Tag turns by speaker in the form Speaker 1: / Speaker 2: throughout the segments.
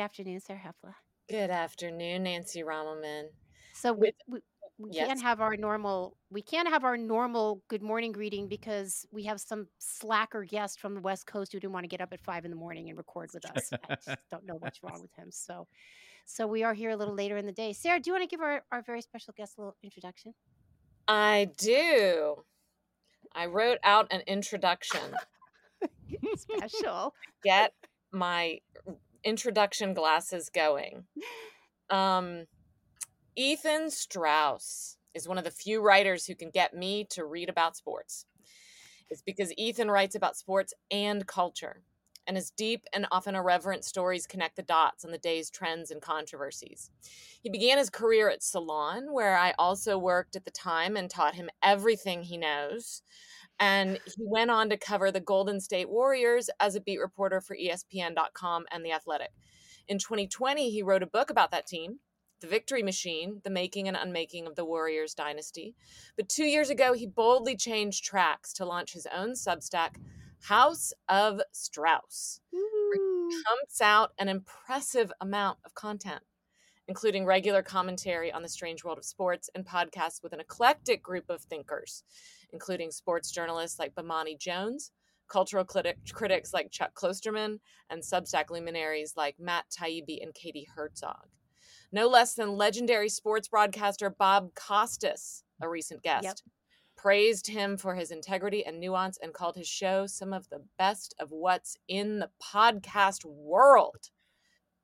Speaker 1: Good afternoon, Sarah Hepola.
Speaker 2: Good afternoon, Nancy Rommelmann.
Speaker 1: So we, we, we
Speaker 2: yes,
Speaker 1: can't have our normal we can't have our normal good morning greeting because we have some slacker guest from the West Coast who didn't want to get up at five in the morning and record with us. I just don't know what's wrong with him. So so we are here a little later in the day. Sarah, do you want to give our, our very special guest a little introduction?
Speaker 2: I do. I wrote out an introduction.
Speaker 1: special.
Speaker 2: Get my introduction glasses going. Um, Ethan Strauss is one of the few writers who can get me to read about sports. It's because Ethan writes about sports and culture, and his deep and often irreverent stories connect the dots on the day's trends and controversies. He began his career at Salon, where I also worked at the time and taught him everything he knows. And he went on to cover the Golden State Warriors as a beat reporter for ESPN.com and The Athletic. In 2020, he wrote a book about that team, The Victory Machine The Making and Unmaking of the Warriors Dynasty. But two years ago, he boldly changed tracks to launch his own Substack, House of Strauss, where he pumps out an impressive amount of content, including regular commentary on the strange world of sports and podcasts with an eclectic group of thinkers, including sports journalists like Bomani Jones, cultural critic, critics like Chuck Klosterman, and Substack luminaries like Matt Taibbi and Katie Herzog. No less than legendary sports broadcaster Bob Costas, a recent guest,
Speaker 1: Yep.
Speaker 2: praised him for his integrity and nuance and called his show some of the best of what's in the podcast world.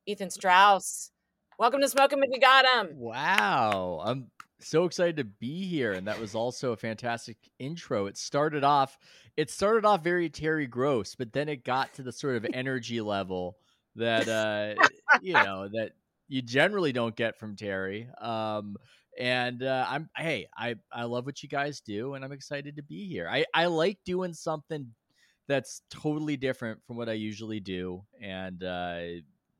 Speaker 2: Ethan Strauss, welcome to 'em If You Got 'em.
Speaker 3: Wow. I'm so excited to be here. And that was also a fantastic intro. It started off it started off very Terry Gross, but then it got to the sort of energy level that uh you know that you generally don't get from Terry. Um and uh, I'm hey, I I love what you guys do, and I'm excited to be here. I I like doing something that's totally different from what I usually do, and uh,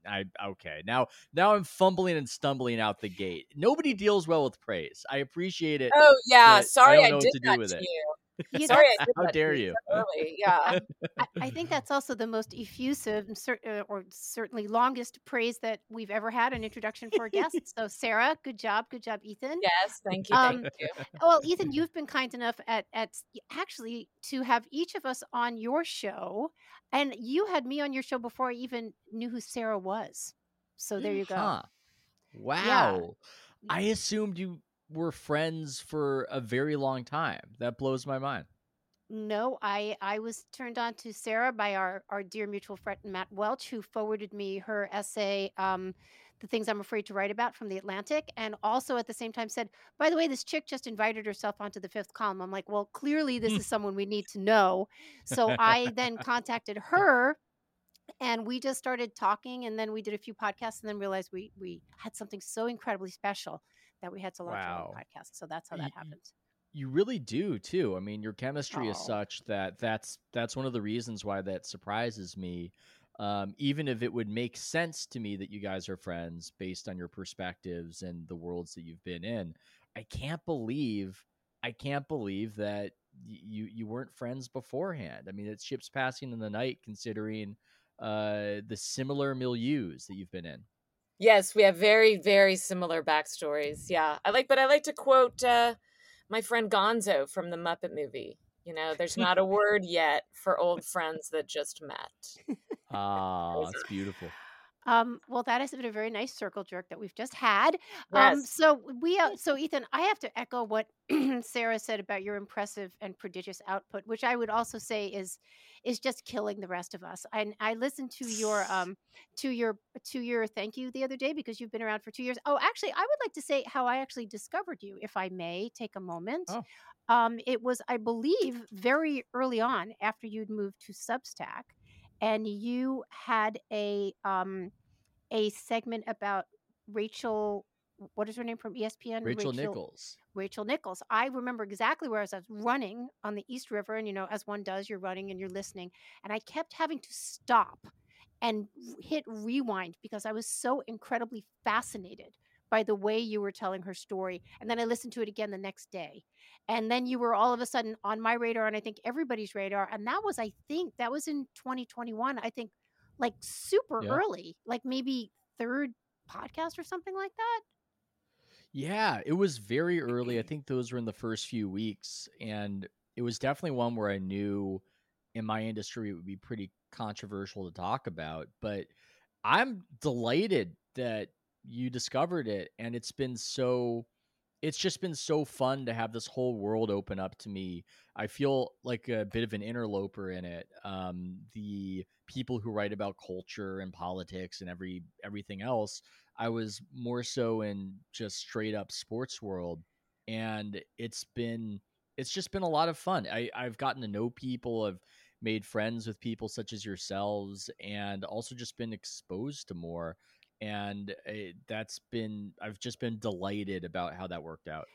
Speaker 3: I okay now now I'm fumbling and stumbling out the gate. Nobody deals well with praise. I appreciate it.
Speaker 2: Oh, yeah.
Speaker 3: I
Speaker 2: Sorry I
Speaker 3: what
Speaker 2: did
Speaker 3: to do
Speaker 2: that
Speaker 3: with
Speaker 2: to
Speaker 3: it.
Speaker 2: You.
Speaker 1: You
Speaker 2: Sorry I did
Speaker 3: How
Speaker 2: that
Speaker 3: dare
Speaker 2: you
Speaker 3: you?
Speaker 2: so early. Yeah.
Speaker 1: I, I think that's also the most effusive cer- uh, or certainly longest praise that we've ever had an introduction for a guest. So, Sarah, good job, good job, Ethan.
Speaker 2: yes. Thank you.
Speaker 1: Um,
Speaker 2: Thank you.
Speaker 1: Well, Ethan, you've been kind enough at at actually to have each of us on your show, and you had me on your show before I even knew who Sarah was. So there you go.
Speaker 3: Huh. Wow. I assumed you were friends for a very long time. That blows my mind.
Speaker 1: No, I I was turned on to Sarah by our our dear mutual friend Matt Welch, who forwarded me her essay, um, "The Things I'm Afraid to Write About" from the Atlantic, and also at the same time said, "By the way, this chick just invited herself onto the fifth column." I'm like, "Well, clearly this is someone we need to know." So I then contacted her, and we just started talking, and then we did a few podcasts, and then realized we we had something so incredibly special that we had to launch our own podcast. So that's how that happened.
Speaker 3: You really do too. I mean, your chemistry is
Speaker 1: Oh.
Speaker 3: such that that's that's one of the reasons why that surprises me. Um, even if it would make sense to me that you guys are friends based on your perspectives and the worlds that you've been in, I can't believe I can't believe that you you weren't friends beforehand. I mean, it's ships passing in the night considering uh the similar milieus that you've been in.
Speaker 2: Yes, we have very, very similar backstories. Yeah. I like, but I like to quote uh, my friend Gonzo from the Muppet movie. You know, there's not a word yet for old friends that just met.
Speaker 3: Ah, it's beautiful.
Speaker 1: Um, well, that has been a very nice circle jerk that we've just had. Um,
Speaker 2: Yes.
Speaker 1: so we, uh, so Ethan, I have to echo what Sarah said about your impressive and prodigious output, which I would also say is is just killing the rest of us. And I listened to your um to your to your thank you the other day because you've been around for two years. Oh, actually, I would like to say how I actually discovered you, if I may take a moment.
Speaker 3: Oh.
Speaker 1: Um, it was, I believe, very early on after you'd moved to Substack, and you had a um a segment about Rachel. What is her name from ESPN?
Speaker 3: Rachel Nichols.
Speaker 1: Rachel Nichols. I remember exactly where I was, I was running on the East River, and you know, as one does, you're running and you're listening, and I kept having to stop and hit rewind because I was so incredibly fascinated by the way you were telling her story. And then I listened to it again the next day. And then you were all of a sudden on my radar and I think everybody's radar. And that was, I think, that was in 2021. I think like super
Speaker 3: Yeah.
Speaker 1: early, like maybe third podcast or something like that.
Speaker 3: Yeah, it was very early. I think those were in the first few weeks. And it was definitely one where I knew in my industry it would be pretty controversial to talk about. But I'm delighted that you discovered it. And it's been so, it's just been so fun to have this whole world open up to me. I feel like a bit of an interloper in it. Um, the people who write about culture and politics and every everything else I was more so in just straight up sports world, and it's been it's just been a lot of fun. I I've gotten to know people, I've made friends with people such as yourselves, and also just been exposed to more. And it, that's been I've just been delighted about how that worked out.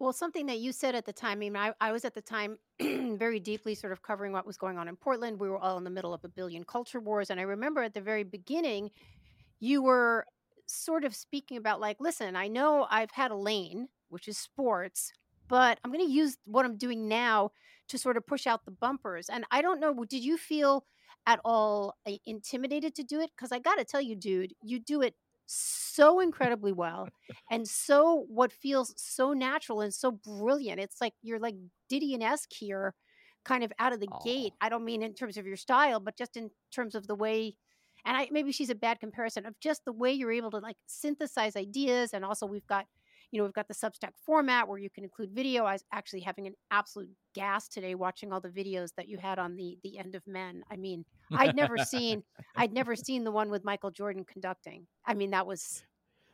Speaker 1: Well, something that you said at the time, I mean, I, I was at the time very deeply sort of covering what was going on in Portland. We were all in the middle of a billion culture wars. And I remember at the very beginning, you were sort of speaking about, like, listen, I know I've had a lane, which is sports, but I'm going to use what I'm doing now to sort of push out the bumpers. And I don't know, did you feel at all uh, intimidated to do it? Because I got to tell you, dude, you do it so incredibly well and so what feels so natural and so brilliant. It's like you're like Didion esque here, kind of out of the gate.
Speaker 3: Oh,
Speaker 1: I don't mean in terms of your style, but just in terms of the way. And I maybe she's a bad comparison of just the way you're able to like synthesize ideas. And also we've got, you know, we've got the Substack format where you can include video. I was actually having an absolute gas today watching all the videos that you had on the the end of men. I mean, I'd never seen I'd never seen the one with Michael Jordan conducting. I mean, that was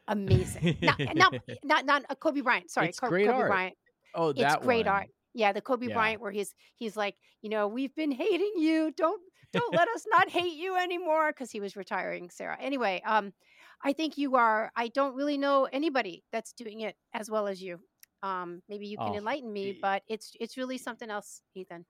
Speaker 1: amazing. Not not not not uh, Kobe Bryant. Sorry,
Speaker 3: it's
Speaker 1: Co-
Speaker 3: great
Speaker 1: Kobe
Speaker 3: art.
Speaker 1: Bryant.
Speaker 3: Oh,
Speaker 1: It's great
Speaker 3: one.
Speaker 1: art. Yeah, the Kobe
Speaker 3: Yeah.
Speaker 1: Bryant where he's he's like, you know, we've been hating you. Don't don't let us not hate you anymore because he was retiring, Sarah. Anyway, um, I think you are. I don't really know anybody that's doing it as well as you. Um, maybe you can
Speaker 3: Oh,
Speaker 1: enlighten me, but it's it's really something else, Ethan.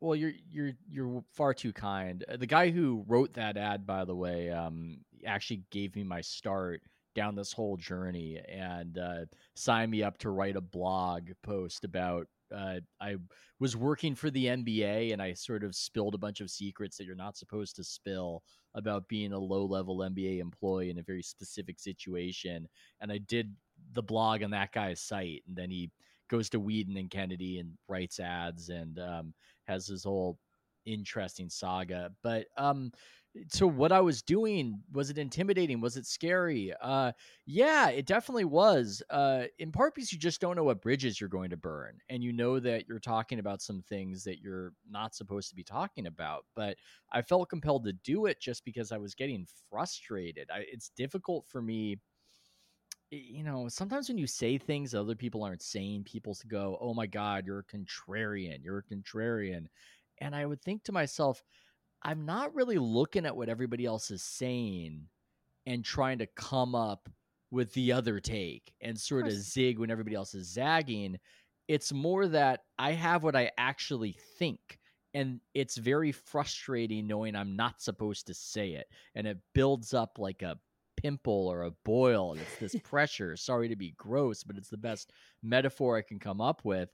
Speaker 3: Well, you're you're you're far too kind. Uh, The guy who wrote that ad, by the way, um, actually gave me my start down this whole journey and uh, signed me up to write a blog post about. Uh, I was working for the NBA and I sort of spilled a bunch of secrets that you're not supposed to spill about being a low level NBA employee in a very specific situation. And I did the blog on that guy's site, and then he goes to Wieden and Kennedy and writes ads and um, has this whole interesting saga. But um so what I was doing was it intimidating? Was it scary? Uh yeah, it definitely was. Uh in part because you just don't know what bridges you're going to burn and you know that you're talking about some things that you're not supposed to be talking about. But I felt compelled to do it just because I was getting frustrated. I, it's difficult for me you know, sometimes when you say things other people aren't saying, people go, "Oh my God, you're a contrarian. You're a contrarian," and I would think to myself, I'm not really looking at what everybody else is saying and trying to come up with the other take and sort of
Speaker 1: course.
Speaker 3: zig when everybody else is zagging. It's more that I have what I actually think. And it's very frustrating knowing I'm not supposed to say it. And it builds up like a pimple or a boil. It's this pressure. Sorry to be gross, but it's the best metaphor I can come up with.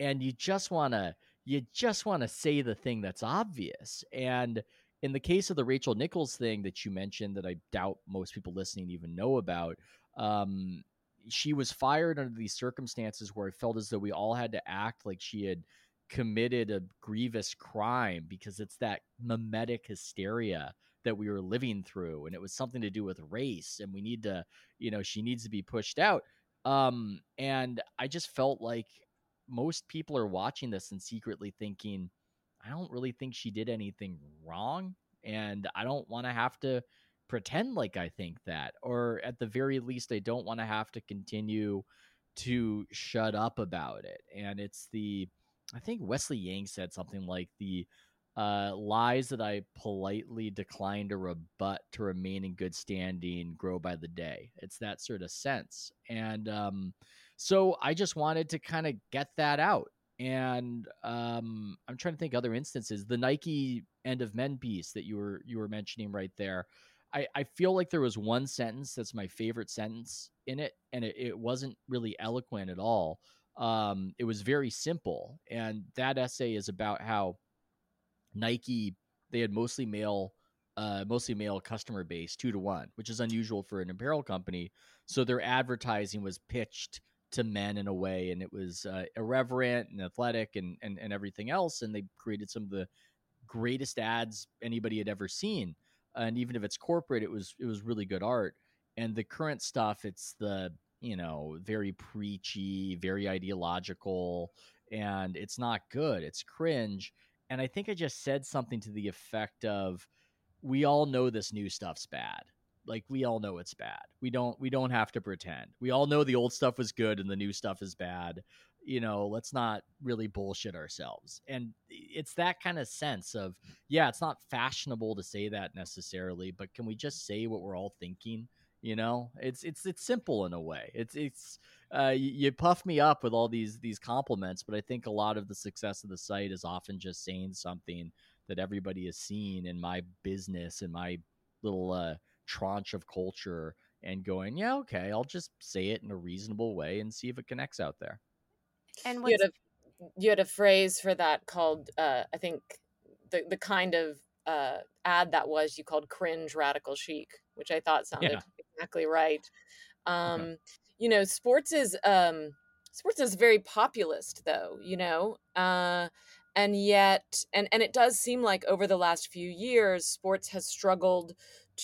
Speaker 3: And you just want to, you just want to say the thing that's obvious. And in the case of the Rachel Nichols thing that you mentioned, that I doubt most people listening even know about, um, she was fired under these circumstances where I felt as though we all had to act like she had committed a grievous crime because it's that mimetic hysteria that we were living through and it was something to do with race and we need to you know she needs to be pushed out um and i just felt like most people are watching this and secretly thinking I don't really think she did anything wrong. And I don't want to have to pretend like I think that. Or at the very least, I don't want to have to continue to shut up about it. And it's the, I think Wesley Yang said something like the uh, lies that I politely decline to rebut to remain in good standing grow by the day. It's that sort of sense. And um, so I just wanted to kind of get that out and um, I'm trying to think other instances. The Nike end of men piece that you were you were mentioning right there. I, I feel like there was one sentence that's my favorite sentence in it, and it, it wasn't really eloquent at all. Um, it was very simple, and that essay is about how Nike they had mostly male uh, mostly male customer base, two to one, which is unusual for an apparel company. So their advertising was pitched to men in a way, and it was uh, irreverent and athletic and, and and everything else. And they created some of the greatest ads anybody had ever seen. And even if it's corporate, it was it was really good art. And the current stuff, it's the you know very preachy, very ideological, and it's not good. It's cringe. And I think I just said something to the effect of, "We all know this new stuff's bad." Like we all know it's bad. We don't we don't have to pretend. We all know the old stuff was good and the new stuff is bad. You know let's not really bullshit ourselves. And it's that kind of sense of yeah it's not fashionable to say that necessarily but can we just say what we're all thinking? You know it's it's it's simple in a way. It's it's uh, you, puff me up with all these these compliments but i think a lot of the success of the site is often just saying something that everybody has seen in my business in my little uh, tranche of culture and going, yeah, okay, I'll just say it in a reasonable way and see if it connects out there.
Speaker 1: And
Speaker 2: You had a you had a phrase for that called uh, I think the the kind of uh, ad that was you called cringe radical chic, which I thought sounded
Speaker 3: Yeah.
Speaker 2: exactly right.
Speaker 3: Okay.
Speaker 2: Um, you know, sports is um, sports is very populist, though. You know, uh, and yet, and and it does seem like over the last few years, sports has struggled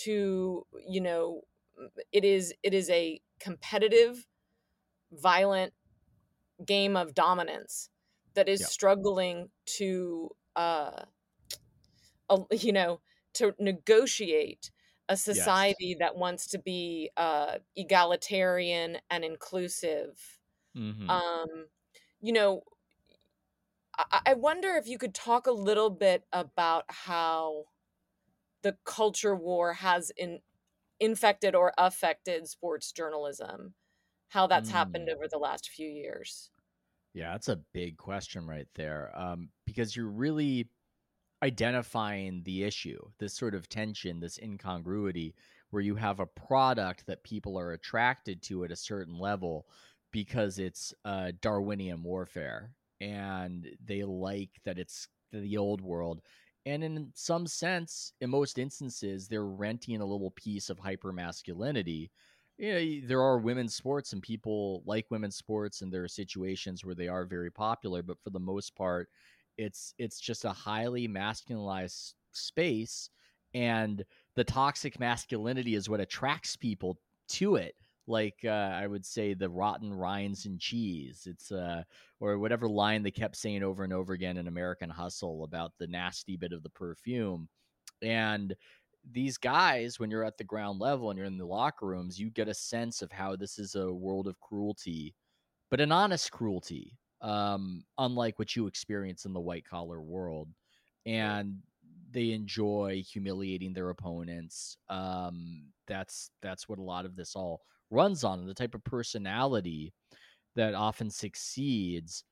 Speaker 2: to, you know, it is it is a competitive, violent game of dominance that is
Speaker 3: Yep.
Speaker 2: struggling to, uh, a- you know, to negotiate a
Speaker 3: Yes.
Speaker 2: society that wants to be uh, egalitarian and inclusive.
Speaker 3: hmm
Speaker 2: Um, you know, I, I wonder if you could talk a little bit about how the culture war has in, infected or affected sports journalism, how that's happened
Speaker 3: Mm.
Speaker 2: over the last few years.
Speaker 3: Yeah, that's a big question right there. Um, because you're really identifying the issue, this sort of tension, this incongruity, where you have a product that people are attracted to at a certain level because it's uh, Darwinian warfare and they like that it's the old world. And in some sense, in most instances, they're renting a little piece of hyper masculinity. You know, there are women's sports and people like women's sports, and there are situations where they are very popular. But for the most part, it's it's just a highly masculinized space, and the toxic masculinity is what attracts people to it. Like uh, I would say, the rotten rinds and cheese. It's uh, or whatever line they kept saying over and over again in American Hustle about the nasty bit of the perfume. And these guys, when you're at the ground level and you're in the locker rooms, you get a sense of how this is a world of cruelty, but an honest cruelty, um, unlike what you experience in the white collar world. And they enjoy humiliating their opponents. Um, that's that's what a lot of this all runs on, the type of personality that often succeeds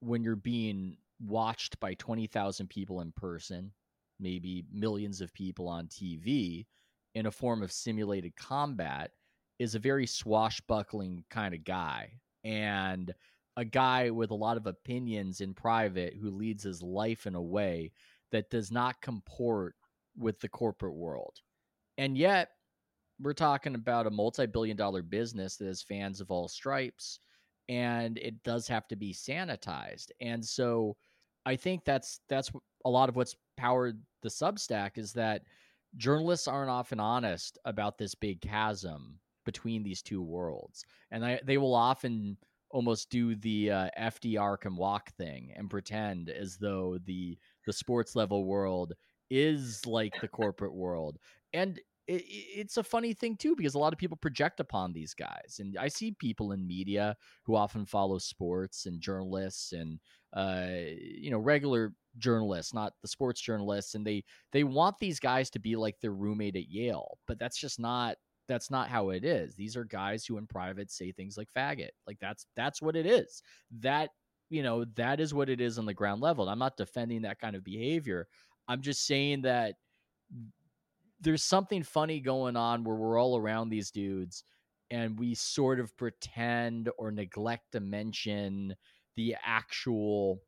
Speaker 3: when you're being watched by 20,000 people in person, maybe millions of people on TV in a form of simulated combat is a very swashbuckling kind of guy and a guy with a lot of opinions in private who leads his life in a way that does not comport with the corporate world. And yet, we're talking about a multi-billion dollar business that has fans of all stripes and it does have to be sanitized. And so i think that's that's a lot of what's powered the substack is that journalists aren't often honest about this big chasm between these two worlds. And I, they will often almost do the uh, fdr can walk thing and pretend as though the the sports level world is like the corporate world. And it, it's a funny thing too because a lot of people project upon these guys and i see people in media who often follow sports and journalists and uh, you know regular journalists not the sports journalists and they they want these guys to be like their roommate at yale but that's just not that's not how it is. These are guys who in private say things like faggot like that's that's what it is. That you know that is what it is on the ground level and i'm not defending that kind of behavior. I'm just saying that there's something funny going on where we're all around these dudes and we sort of pretend or neglect to mention the actual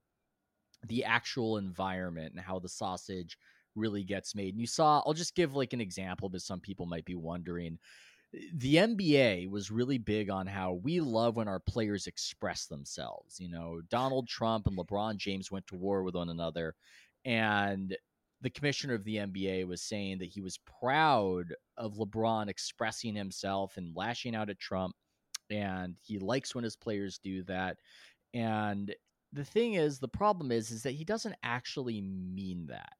Speaker 3: the actual environment and how the sausage really gets made. And you saw, I'll just give like an example because some people might be wondering. The NBA was really big on how we love when our players express themselves. You know, Donald Trump and LeBron James went to war with one another. And the commissioner of the NBA was saying that he was proud of LeBron expressing himself and lashing out at Trump. And he likes when his players do that. And the thing is, the problem is, is that he doesn't actually mean that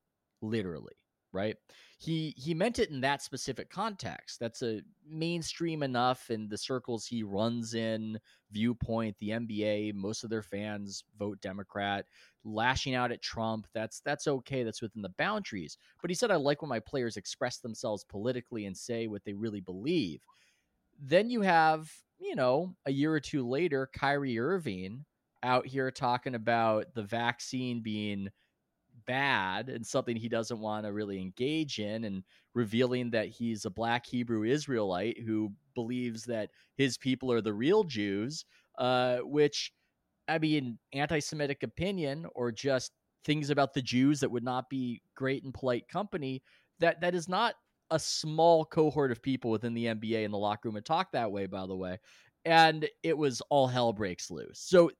Speaker 3: literally, right? He he meant it in that specific context. That's a mainstream enough in the circles he runs in viewpoint. The NBA, most of their fans vote Democrat. Lashing out at Trump, that's that's okay. That's within the boundaries. But he said, I like when my players express themselves politically and say what they really believe. Then you have, you know, a year or two later, Kyrie Irving out here talking about the vaccine being bad and something he doesn't want to really engage in and revealing that he's a black Hebrew Israelite who believes that his people are the real Jews, uh, which, I mean, anti Semitic opinion or just things about the Jews that would not be great and polite company, that, that is not a small cohort of people within the NBA in the locker room and talk that way, by the way. And it was all hell breaks loose. So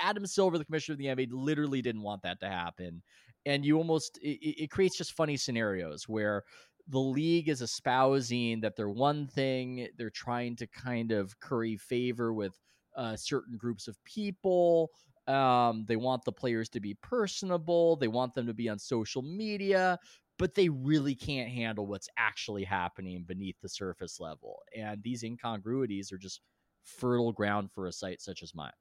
Speaker 3: Adam Silver, the commissioner of the NBA, literally didn't want that to happen. And you almost, it, it creates just funny scenarios where the league is espousing that they're one thing, they're trying to kind of curry favor with uh, certain groups of people. Um, they want the players to be personable, they want them to be on social media, but they really can't handle what's actually happening beneath the surface level. And these incongruities are just fertile ground for a site such as mine.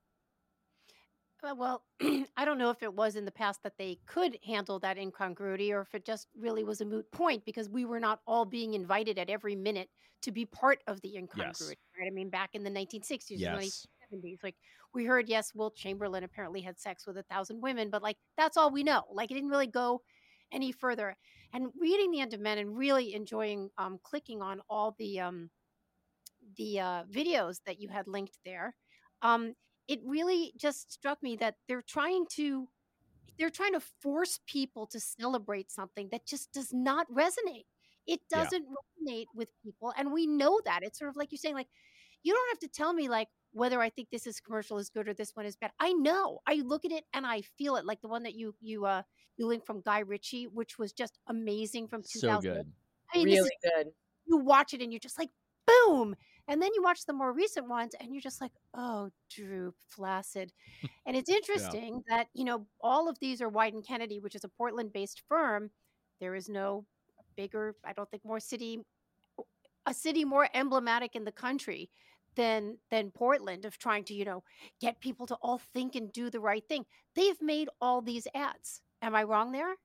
Speaker 1: Uh, well, I don't know if it was in the past that they could handle that incongruity or if it just really was a moot point because we were not all being invited at every minute to be part of the incongruity,
Speaker 3: Yes.
Speaker 1: right? I mean, back in the 1960s, the
Speaker 3: Yes.
Speaker 1: 1970s, like we heard, yes, Wilt Chamberlain apparently had sex with a thousand women, but like that's all we know. Like it didn't really go any further. And reading The End of Men and really enjoying um, clicking on all the um, the uh, videos that you had linked there, um, it really just struck me that they're trying to they're trying to force people to celebrate something that just does not resonate. It doesn't resonate with people, and we know that. It's sort of like you're saying, like you don't have to tell me like whether I think this is commercial is good or this one is bad. I know. I look at it and I feel it. Like the one that you you uh you linked from Guy Ritchie, which was just amazing from 2000.
Speaker 3: So
Speaker 1: 2000.
Speaker 3: good.
Speaker 1: I mean, this is
Speaker 2: Really good.
Speaker 1: you watch it and you're just like boom and then you watch the more recent ones and you're just like oh droop flaccid. And it's interesting that you know all of these are Wieden kennedy which is a portland based firm. There is no bigger i don't think more city a city more emblematic in the country than than portland of trying to you know get people to all think and do the right thing. They've made all these ads. Am i wrong there?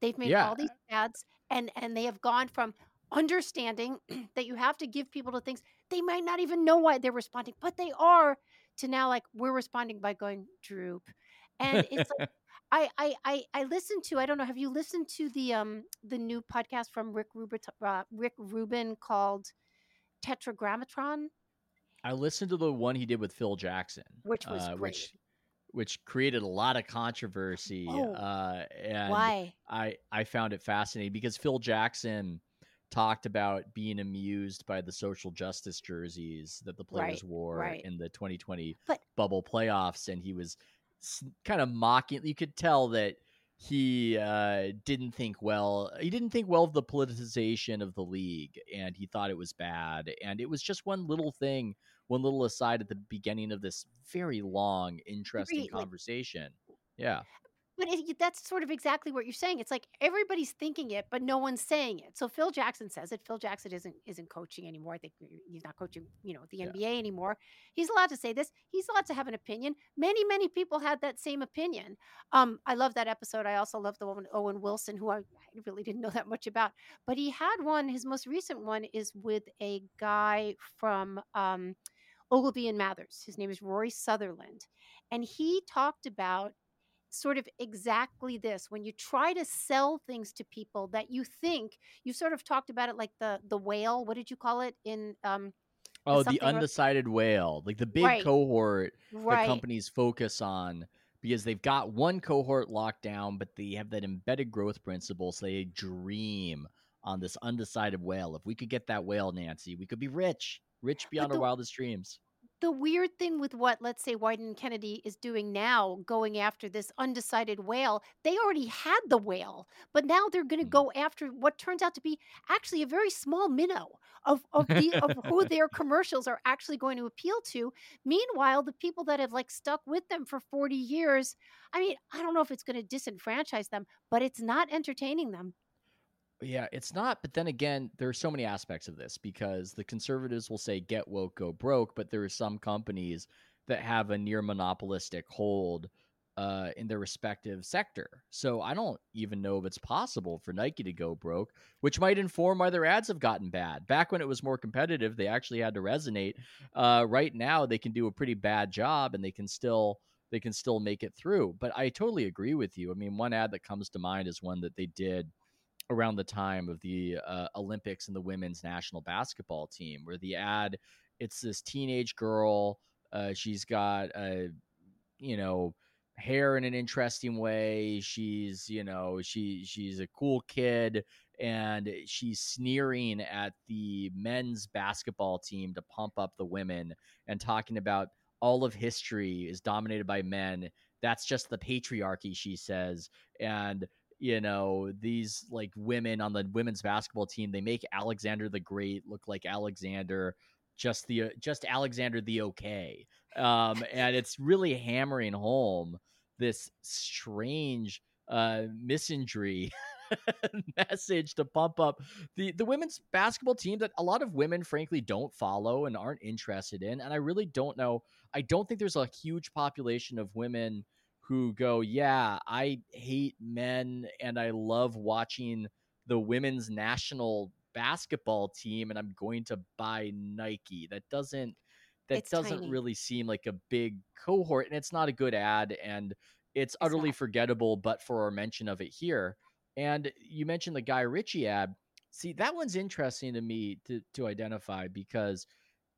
Speaker 1: They've made
Speaker 3: Yeah.
Speaker 1: all these ads and and they have gone from understanding that you have to give people to things they might not even know why they're responding but they are to now like we're responding by going droop and it's like I, I I I listened to I don't know have you listened to the um the new podcast from Rick Rubin uh, Rick Rubin called Tetragrammaton
Speaker 3: I listened to the one he did with Phil Jackson,
Speaker 1: which was
Speaker 3: uh,
Speaker 1: great.
Speaker 3: which which created a lot of controversy.
Speaker 1: Oh,
Speaker 3: uh, and
Speaker 1: Why?
Speaker 3: I I found it fascinating because Phil Jackson talked about being amused by the social justice jerseys that the players
Speaker 1: Right,
Speaker 3: wore
Speaker 1: right.
Speaker 3: in the 2020
Speaker 1: But-
Speaker 3: bubble playoffs, and he was kind of mocking. You could tell that he uh, didn't think well. He didn't think well of the politicization of the league, and he thought it was bad. And it was just one little thing, one little aside at the beginning of this very long, interesting
Speaker 1: like-
Speaker 3: conversation. Yeah.
Speaker 1: But it, that's sort of exactly what you're saying. It's like everybody's thinking it, but no one's saying it. So Phil Jackson says it. Phil Jackson isn't isn't coaching anymore. I think he's not coaching, you know, the
Speaker 3: Yeah.
Speaker 1: NBA anymore. He's allowed to say this. He's allowed to have an opinion. Many many people had that same opinion. Um, I love that episode. I also love the one with Owen Wilson, who I, I really didn't know that much about, but he had one. His most recent one is with a guy from um, Ogilvy and Mathers. His name is Rory Sutherland, and he talked about sort of exactly this when you try to sell things to people that you think you sort of talked about it like the the whale what did you call it in um
Speaker 3: Oh, the
Speaker 1: something or-
Speaker 3: undecided whale, like the big
Speaker 1: Right.
Speaker 3: cohort that
Speaker 1: right
Speaker 3: companies focus on because they've got one cohort locked down, but they have that embedded growth principle. So they dream on this undecided whale. If we could get that whale, Nancy, we could be rich, rich beyond
Speaker 1: the-
Speaker 3: our wildest dreams.
Speaker 1: The weird thing with what let's say Wieden and Kennedy is doing now, going after this undecided whale, they already had the whale, but now they're going to
Speaker 3: Mhm.
Speaker 1: go after what turns out to be actually a very small minnow of of the of who their commercials are actually going to appeal to. Meanwhile, the people that have like stuck with them for 40 years, I mean, I don't know if it's going to disenfranchise them, but it's not entertaining them.
Speaker 3: Yeah, it's not. But then again, there are so many aspects of this because the conservatives will say get woke, go broke, but there are some companies that have a near monopolistic hold uh, in their respective sector. So I don't even know if it's possible for Nike to go broke, which might inform why their ads have gotten bad. Back when it was more competitive, they actually had to resonate. Uh, right now, they can do a pretty bad job, and they can still they can still make it through. But I totally agree with you. I mean, one ad that comes to mind is one that they did around the time of the uh, Olympics and the women's national basketball team, where the ad it's this teenage girl. Uh, she's got a you know hair in an interesting way. She's you know she she's a cool kid and she's sneering at the men's basketball team to pump up the women and talking about all of history is dominated by men. That's just the patriarchy, she says. And you know these like women on the women's basketball team they make alexander the great look like alexander just the just alexander the okay. Um and it's really hammering home this strange uh misandry message to pump up the the women's basketball team that a lot of women frankly don't follow and aren't interested in and i really don't know i don't think there's a huge population of women who go, Yeah, I hate men and I love watching the women's national basketball team and I'm going to buy Nike. That doesn't that
Speaker 1: It's
Speaker 3: doesn't
Speaker 1: tiny.
Speaker 3: really seem like a big cohort and it's not a good ad and it's utterly
Speaker 1: not.
Speaker 3: forgettable but for our mention of it here. And you mentioned the Guy Ritchie ad. See, that one's interesting to me to to identify because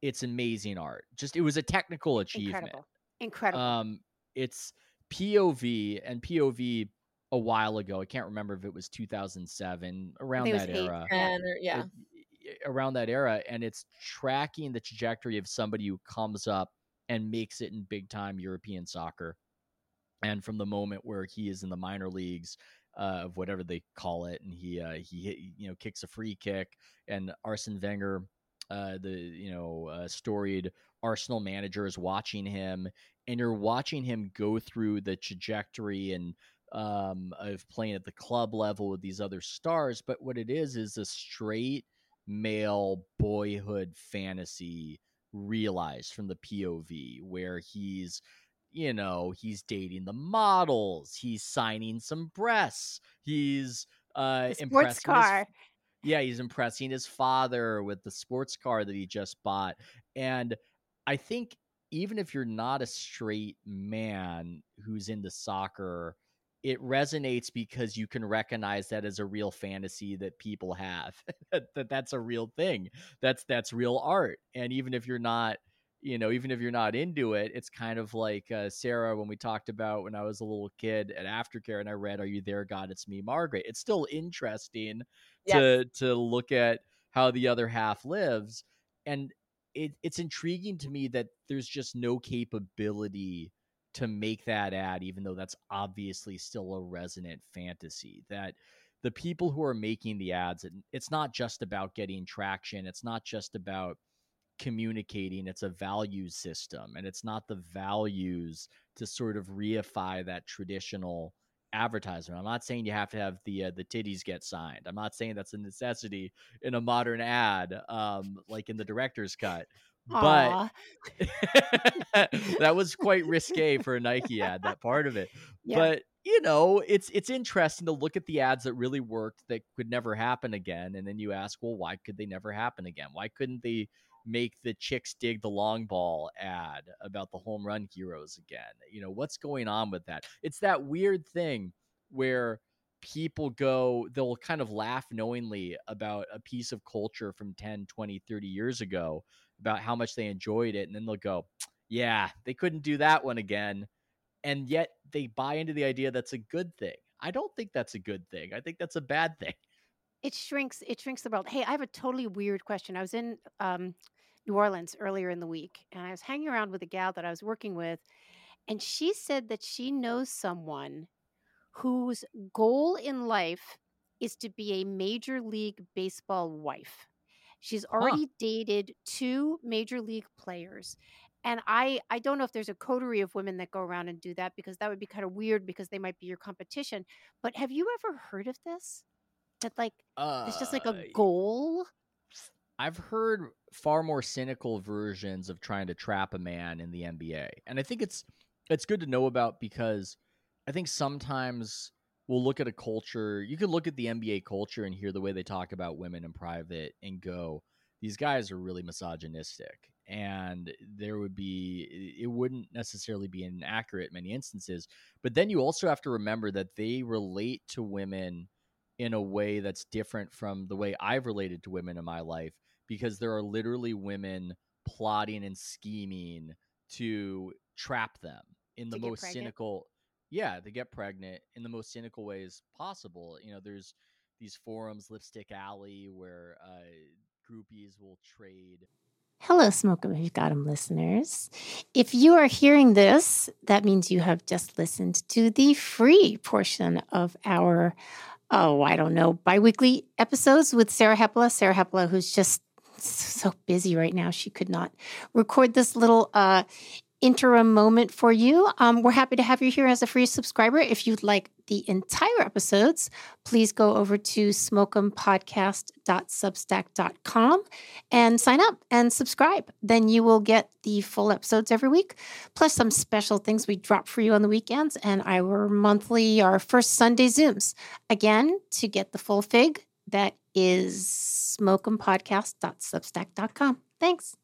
Speaker 3: it's amazing art. Just it was a technical achievement.
Speaker 1: Incredible. Incredible.
Speaker 3: Um, it's POV and POV a while ago. I can't remember if it was 2007 around
Speaker 1: think it was
Speaker 3: that era.
Speaker 1: Yeah.
Speaker 2: And or- yeah.
Speaker 3: It- around that era, and it's tracking the trajectory of somebody who comes up and makes it in big time European soccer, and from the moment where he is in the minor leagues. Uh, of whatever they call it, and he uh, he hit, you know kicks a free kick, and Arsene Wenger, uh, the you know uh, storied Arsenal manager, is watching him, and you're watching him go through the trajectory and um, of playing at the club level with these other stars. But what it is is a straight male boyhood fantasy realized from the POV where he's you know he's dating the models he's signing some breasts he's uh
Speaker 1: the sports car.
Speaker 3: Yeah, he's impressing his father with the sports car that he just bought. And I think even if you're not a straight man who's into soccer, it resonates because you can recognize that as a real fantasy that people have. that, that that's a real thing. That's that's real art. And even if you're not you know, even if you're not into it, it's kind of like uh, Sarah when we talked about when I was a little kid at Aftercare and I read "Are You There, God? It's Me, Margaret." It's still interesting
Speaker 2: Yes.
Speaker 3: to to look at how the other half lives and it, it's intriguing to me that there's just no capability to make that ad even though that's obviously still a resonant fantasy that the people who are making the ads and it's not just about getting traction it's not just about communicating it's a value system and it's not the values to sort of reify that traditional advertisement. I'm not saying you have to have the uh, the titties get signed. I'm not saying that's a necessity in a modern ad, um, like in the director's cut. But that was quite risque for a Nike ad. That part of it,
Speaker 1: Yeah.
Speaker 3: but you know, it's it's interesting to look at the ads that really worked that could never happen again, and then you ask, well, why could they never happen again? Why couldn't they make the chicks dig the long ball ad about the home run heroes again? You know, what's going on with that? It's that weird thing where people go they'll kind of laugh knowingly about a piece of culture from 10 20 30 years ago about how much they enjoyed it and then they'll go yeah they couldn't do that one again and yet they buy into the idea that's a good thing. I don't think that's a good thing. I think that's a bad thing.
Speaker 1: It shrinks it shrinks the world. Hey, I have a totally weird question. I was in um, New Orleans earlier in the week, and I was hanging around with a gal that I was working with, and she said that she knows someone whose goal in life is to be a major league baseball wife. She's
Speaker 3: Huh.
Speaker 1: already dated two major league players. And I I don't know if there's a coterie of women that go around and do that because that would be kind of weird because they might be your competition. But have you ever heard of this? That like it's just like
Speaker 3: Uh,
Speaker 1: a goal?
Speaker 3: I've heard far more cynical versions of trying to trap a man in the NBA. And I think it's it's good to know about because I think sometimes we'll look at a culture, you can look at the NBA culture and hear the way they talk about women in private and go, these guys are really misogynistic. And there would be it wouldn't necessarily be inaccurate in many instances. But then you also have to remember that they relate to women in a way that's different from the way I've related to women in my life because there are literally women plotting and scheming to trap them in the most
Speaker 1: pregnant?
Speaker 3: cynical yeah to get pregnant in the most cynical ways possible you know there's these forums lipstick alley where uh, groupies will trade
Speaker 1: Hello, Smoke 'em if you got 'em listeners. If you are hearing this, that means you have just listened to the free portion of our, oh, I don't know, biweekly episodes with Sarah Hepola. Sarah Hepola, who's just so busy right now, she could not record this little uh, interim moment for you. Um, we're happy to have you here as a free subscriber. If you'd like the entire episodes, please go over to smokeempodcast.substack.com and sign up and subscribe. Then you will get the full episodes every week, plus some special things we drop for you on the weekends and our monthly, our first Sunday Zooms. Again, to get the full fig, that is smokeempodcast.substack.com. Thanks.